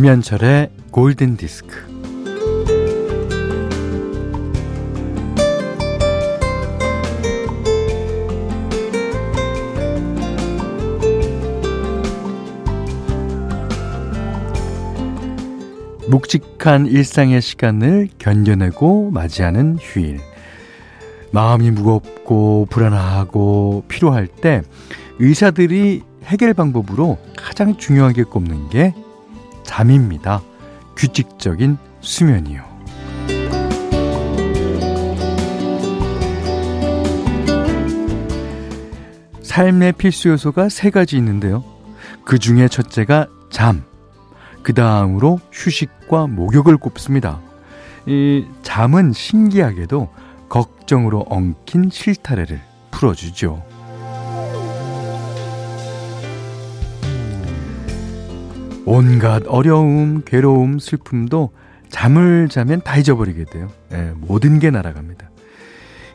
김현철의 골든 디스크. 묵직한 일상의 시간을 견뎌내고 맞이하는 휴일. 마음이 무겁고 불안하고 피로할 때 의사들이 해결 방법으로 가장 중요하게 꼽는 게 잠입니다. 규칙적인 수면이요. 삶의 필수 요소가 세 가지 있는데요. 그 중에 첫째가 잠. 그 다음으로 휴식과 목욕을 꼽습니다. 이 잠은 신기하게도 걱정으로 엉킨 실타래를 풀어주죠. 온갖 어려움, 괴로움, 슬픔도 잠을 자면 다 잊어버리게 돼요. 예, 모든 게 날아갑니다.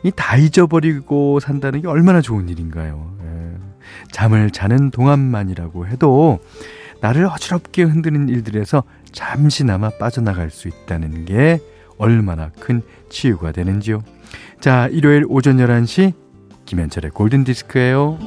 이 다 잊어버리고 산다는 게 얼마나 좋은 일인가요? 예, 잠을 자는 동안만이라고 해도 나를 어지럽게 흔드는 일들에서 잠시나마 빠져나갈 수 있다는 게 얼마나 큰 치유가 되는지요. 자, 일요일 오전 11시 김현철의 골든디스크예요.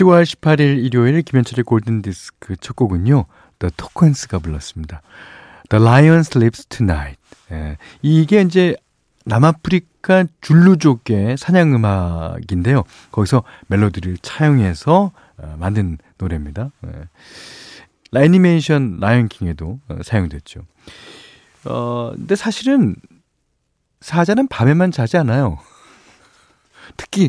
10월 18일 일요일 김현철의 골든디스크 첫 곡은요. The Tokens가 불렀습니다. The Lion Sleeps Tonight. 예, 이게 이제 남아프리카 줄루족의 사냥 음악인데요. 거기서 멜로디를 차용해서 어, 만든 노래입니다. 예. 애니메이션 라이언킹에도 어, 사용됐죠. 어, 근데 사실은 사자는 밤에만 자지 않아요. 특히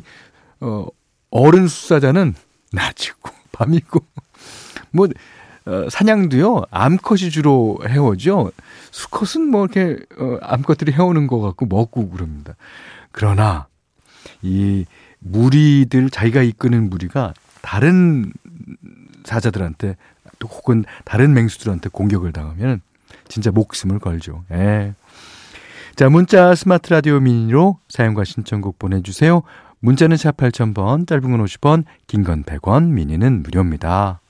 어, 어른 수사자는 낮이고 밤이고 뭐 어, 사냥도요 암컷이 주로 해오죠. 수컷은 뭐 이렇게 어, 암컷들이 해오는 것 같고 먹고 그럽니다. 그러나 이 무리들 자기가 이끄는 무리가 다른 사자들한테 또 혹은 다른 맹수들한테 공격을 당하면 진짜 목숨을 걸죠. 예. 자, 문자 스마트 라디오 미니로 사용과 신청곡 보내주세요. 문자는 샵 8000번, 짧은 건 50원, 긴 건 100원, 미니는 무료입니다.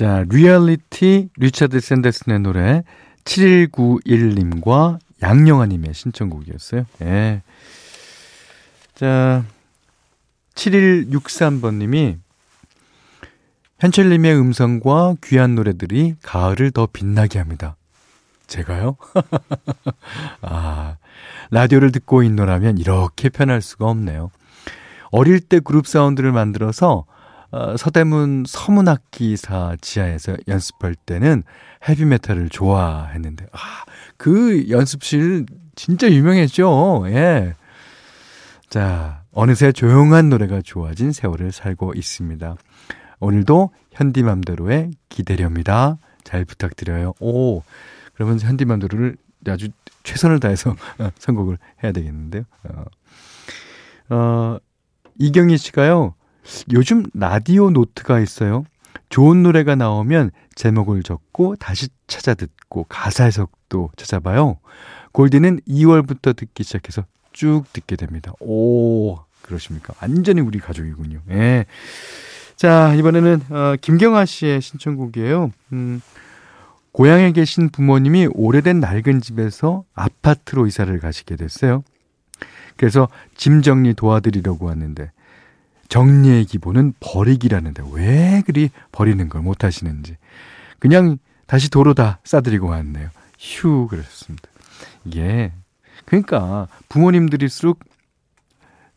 자, 리얼리티 리차드 샌더슨의 노래 7191님과 양영아님의 신청곡이었어요. 예. 자, 7163번님이 현철님의 음성과 귀한 노래들이 가을을 더 빛나게 합니다. 제가요? 아, 라디오를 듣고 있노라면 이렇게 편할 수가 없네요. 어릴 때 그룹 사운드를 만들어서 어, 서대문 서문악기사 지하에서 연습할 때는 헤비메탈을 좋아했는데, 아, 그 연습실 진짜 유명했죠. 예. 자, 어느새 조용한 노래가 좋아진 세월을 살고 있습니다. 오늘도 현디맘대로의 기대렵니다. 잘 부탁드려요. 오, 그러면 현디맘대로를 아주 최선을 다해서 선곡을 해야 되겠는데요. 어, 어 이경희 씨가요. 요즘 라디오 노트가 있어요. 좋은 노래가 나오면 제목을 적고 다시 찾아 듣고 가사 해석도 찾아봐요. 골디는 2월부터 듣기 시작해서 쭉 듣게 됩니다. 오, 그러십니까? 완전히 우리 가족이군요. 예. 자, 이번에는, 어, 김경아 씨의 신청곡이에요. 음, 고향에 계신 부모님이 오래된 낡은 집에서 아파트로 이사를 가시게 됐어요. 그래서 짐 정리 도와드리려고 왔는데, 정리의 기본은 버리기라는데 왜 그리 버리는 걸 못하시는지 그냥 다시 도로 다 싸드리고 왔네요. 휴 그러셨습니다. 이게 그러니까 부모님들일수록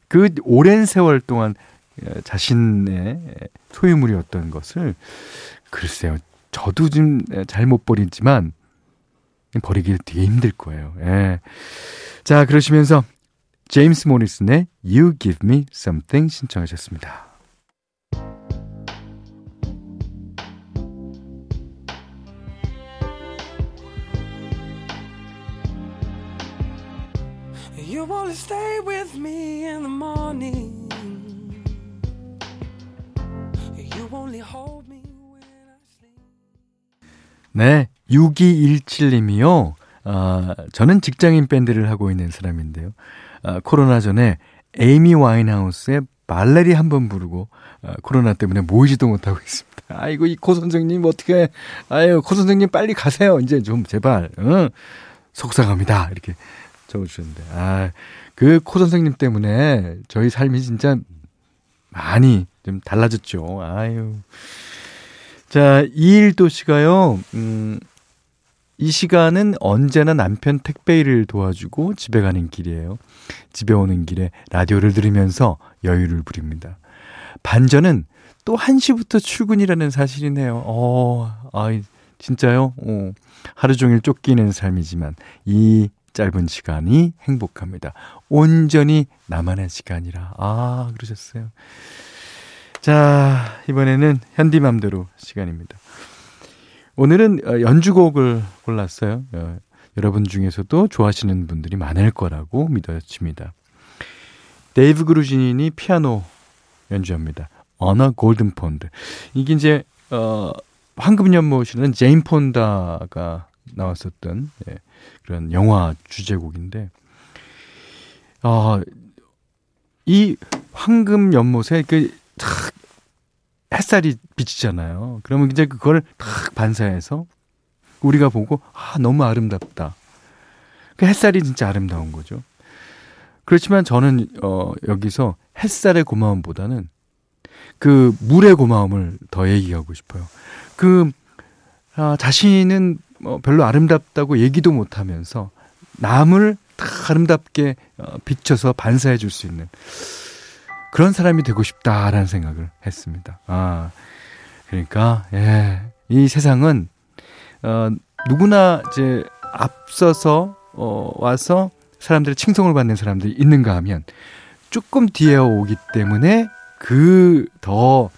그 오랜 세월 동안 자신의 소유물이었던 것을 글쎄요. 저도 좀잘못 버리지만 버리기 되게 힘들 거예요. 예. 자, 그러시면서 제임스 모리슨의 You Give Me Something 신청하셨습니다. You wanna stay with me in the morning. You only hold me when I sleep. 네, 6217님이요. 아, 저는 직장인 밴드를 하고 있는 사람인데요. 아, 코로나 전에 에이미 와인하우스의 Valerie 한 번 부르고 아, 코로나 때문에 모이지도 못하고 있습니다. 아이고 이 코 선생님 어떻게 아유 코 선생님 빨리 가세요. 이제 좀 제발 어? 속상합니다. 이렇게 적어주셨는데 아 그 코 선생님 때문에 저희 삶이 진짜 많이 좀 달라졌죠. 아유 자 이일도 씨가요. 음. 이 시간은 언제나 남편 택배 일을 도와주고 집에 가는 길이에요. 집에 오는 길에 라디오를 들으면서 여유를 부립니다. 반전은 또 1시부터 출근이라는 사실이네요. 어, 아, 진짜요? 어, 하루 종일 쫓기는 삶이지만 이 짧은 시간이 행복합니다. 온전히 나만의 시간이라. 아, 그러셨어요. 자, 이번에는 현디맘대로 시간입니다. 오늘은 어, 연주곡을 골랐어요. 어, 여러분 중에서도 좋아하시는 분들이 많을 거라고 믿어집니다. 데이브 그루진이 피아노 연주합니다. On Golden Pond. 이게 이제 어 황금 연못이라는 제인 폰다가 나왔었던 예, 그런 영화 주제곡인데 어 이 황금 연못에 그탁 햇살이 비치잖아요. 그러면 이제 그걸 탁 반사해서 우리가 보고 아 너무 아름답다. 그 햇살이 진짜 아름다운 거죠. 그렇지만 저는 어 여기서 햇살의 고마움보다는 그 물의 고마움을 더 얘기하고 싶어요. 그 아, 자신은 뭐 별로 아름답다고 얘기도 못하면서 남을 다 아름답게 어, 비춰서 반사해 줄 수 있는 그런 사람이 되고 싶다라는 생각을 했습니다. 아, 그러니까, 예, 이 세상은, 어, 누구나 이제 앞서서, 어, 와서 사람들의 칭송을 받는 사람들이 있는가 하면 조금 뒤에 오기 때문에 그 더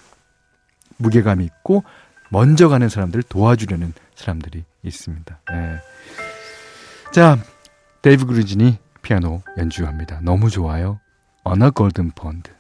무게감 있고 먼저 가는 사람들을 도와주려는 사람들이 있습니다. 예. 자, 데이브 그루진이 피아노 연주합니다. 너무 좋아요. On Golden Pond.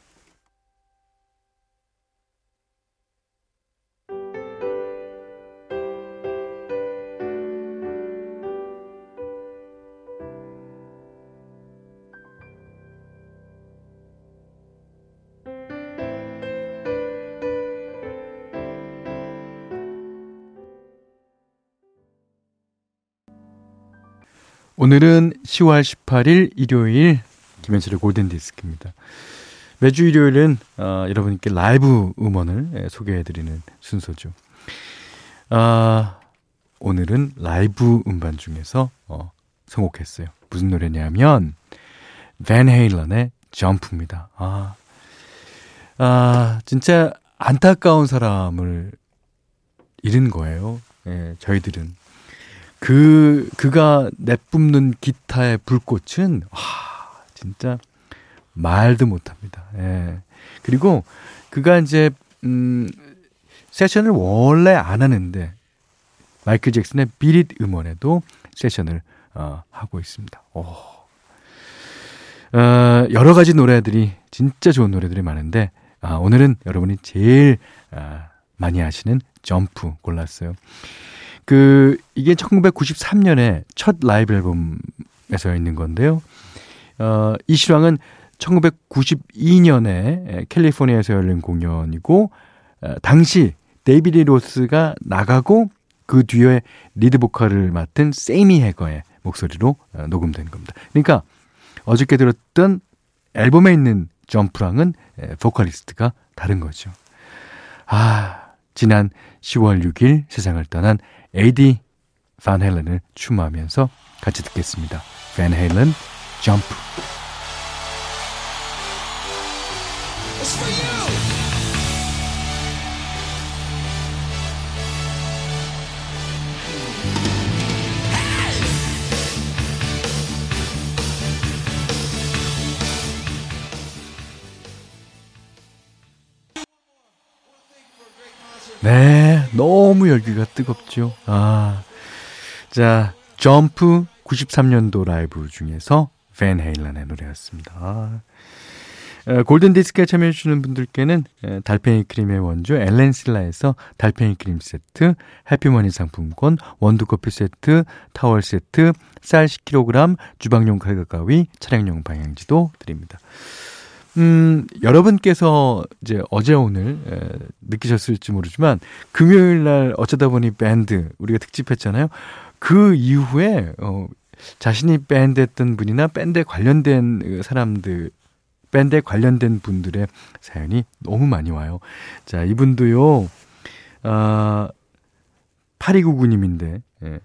오늘은 10월 18일 일요일 김현철의 골든 디스크입니다. 매주 일요일은 어, 여러분께 라이브 음원을 예, 소개해드리는 순서죠. 아, 오늘은 라이브 음반 중에서 어, 선곡했어요. 무슨 노래냐면 밴 헤일런의 점프입니다. 아, 아 진짜 안타까운 사람을 잃은 거예요. 예, 저희들은 그 그가 내뿜는 기타의 불꽃은 와 진짜 말도 못합니다. 예. 그리고 그가 이제 음 세션을 원래 안 하는데 마이클 잭슨의 비릿 음원에도 세션을 어, 하고 있습니다. 오. 어, 여러 가지 노래들이 진짜 좋은 노래들이 많은데 아, 오늘은 여러분이 제일 아, 많이 아시는 점프 골랐어요. 그 이게 1993년에 첫 라이브 앨범에서 있는 건데요. 어, 이 실황은 1992년에 캘리포니아에서 열린 공연이고 어, 당시 데이비드 로스가 나가고 그 뒤에 리드 보컬을 맡은 새미 헤이거의 목소리로 어, 녹음된 겁니다. 그러니까 어저께 들었던 앨범에 있는 점프랑은 보컬리스트가 다른 거죠. 아, 지난 10월 6일 세상을 떠난 에이디 반 헬렌을 추모하면서 같이 듣겠습니다. 반 헬렌 점프 네, 너무 열기가 뜨겁죠. 아. 자, 점프 93년도 라이브 중에서 밴 헤일런의 노래였습니다. 아. 골든 디스크에 참여해 주시는 분들께는 달팽이 크림의 원조 엘렌실라에서 달팽이 크림 세트, 해피머니 상품권, 원두 커피 세트, 타월 세트, 쌀 10kg, 주방용 칼과 가위, 차량용 방향제도 드립니다. 음, 여러분께서 이제 어제 오늘 에, 느끼셨을지 모르지만 금요일 날 어쩌다 보니 밴드 우리가 특집했잖아요. 그 이후에 어 자신이 밴드 했던 분이나 밴드에 관련된 사람들 밴드에 관련된 분들의 사연이 너무 많이 와요. 자, 이분도요. 아 8299님인데 예.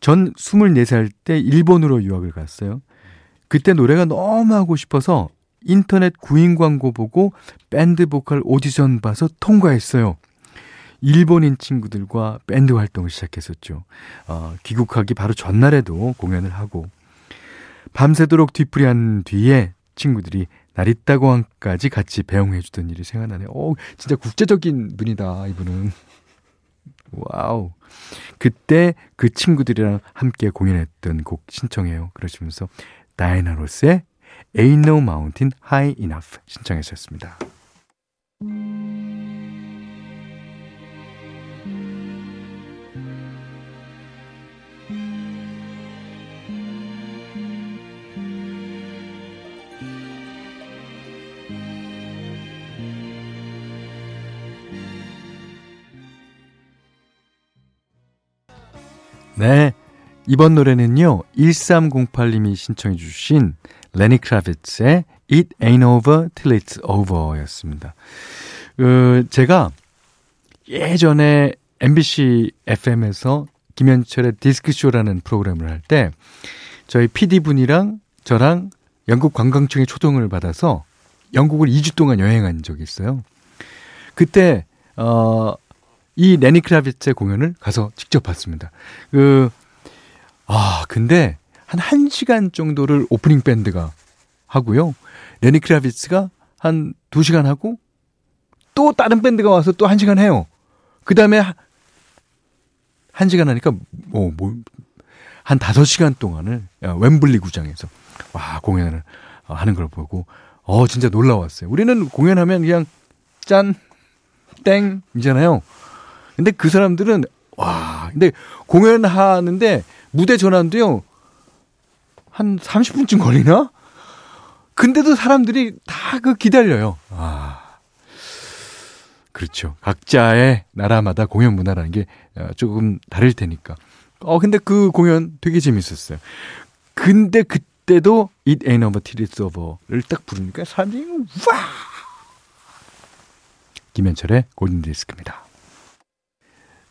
전 24살 때 일본으로 유학을 갔어요. 그때 노래가 너무 하고 싶어서 인터넷 구인 광고 보고 밴드 보컬 오디션 봐서 통과했어요. 일본인 친구들과 밴드 활동을 시작했었죠. 어, 귀국하기 바로 전날에도 공연을 하고 밤새도록 뒤풀이한 뒤에 친구들이 나리따공항까지 같이 배웅해 주던 일이 생각나네요. 오, 진짜 국제적인 분이다, 이분은. wow. 그때 그 친구들이랑 함께 공연했던 곡 신청해요. 그러시면서 다이나 로스의 Ain't No Mountain High Enough 신청하셨습니다. 네. 이번 노래는요, 1308님이 신청해주신 레니 크라비츠의 It Ain't Over Till It's Over 였습니다. 그, 제가 예전에 MBC FM에서 김현철의 디스크쇼라는 프로그램을 할 때, 저희 PD분이랑 저랑 영국 관광청의 초동을 받아서 영국을 2주 동안 여행한 적이 있어요. 그때, 어, 이 레니 크라비츠의 공연을 가서 직접 봤습니다. 그, 아, 근데 한 1시간 정도를 오프닝 밴드가 하고요. 레니 크라비츠가 한 2시간 하고 또 다른 밴드가 와서 또 1시간 해요. 그 다음에 1시간 하니까 뭐, 뭐, 한 5시간 동안을 웸블리 구장에서 와, 공연을 하는 걸 보고 어, 진짜 놀라웠어요. 우리는 공연하면 그냥 짠, 땡, 이잖아요. 근데 그 사람들은 와, 근데 공연하는데 무대 전환도요. 한 30분쯤 걸리나? 근데도 사람들이 다 그 기다려요. 아. 그렇죠. 각자의 나라마다 공연 문화라는 게 어, 조금 다를 테니까. 어, 근데 그 공연 되게 재밌었어요. 근데 그때도 It Ain't Over Till It's Over를 딱 부르니까 사람들이 와! 김현철의 골든디스크입니다.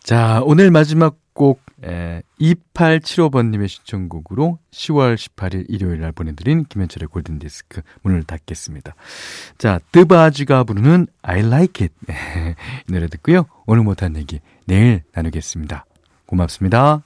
자, 오늘 마지막 곡, 에, 2875번님의 신청곡으로 10월 18일 일요일 날 보내드린 김현철의 골든디스크 문을 닫겠습니다. 자, 드바지가 부르는 I like it. 이 노래 듣고요. 오늘 못한 얘기 내일 나누겠습니다. 고맙습니다.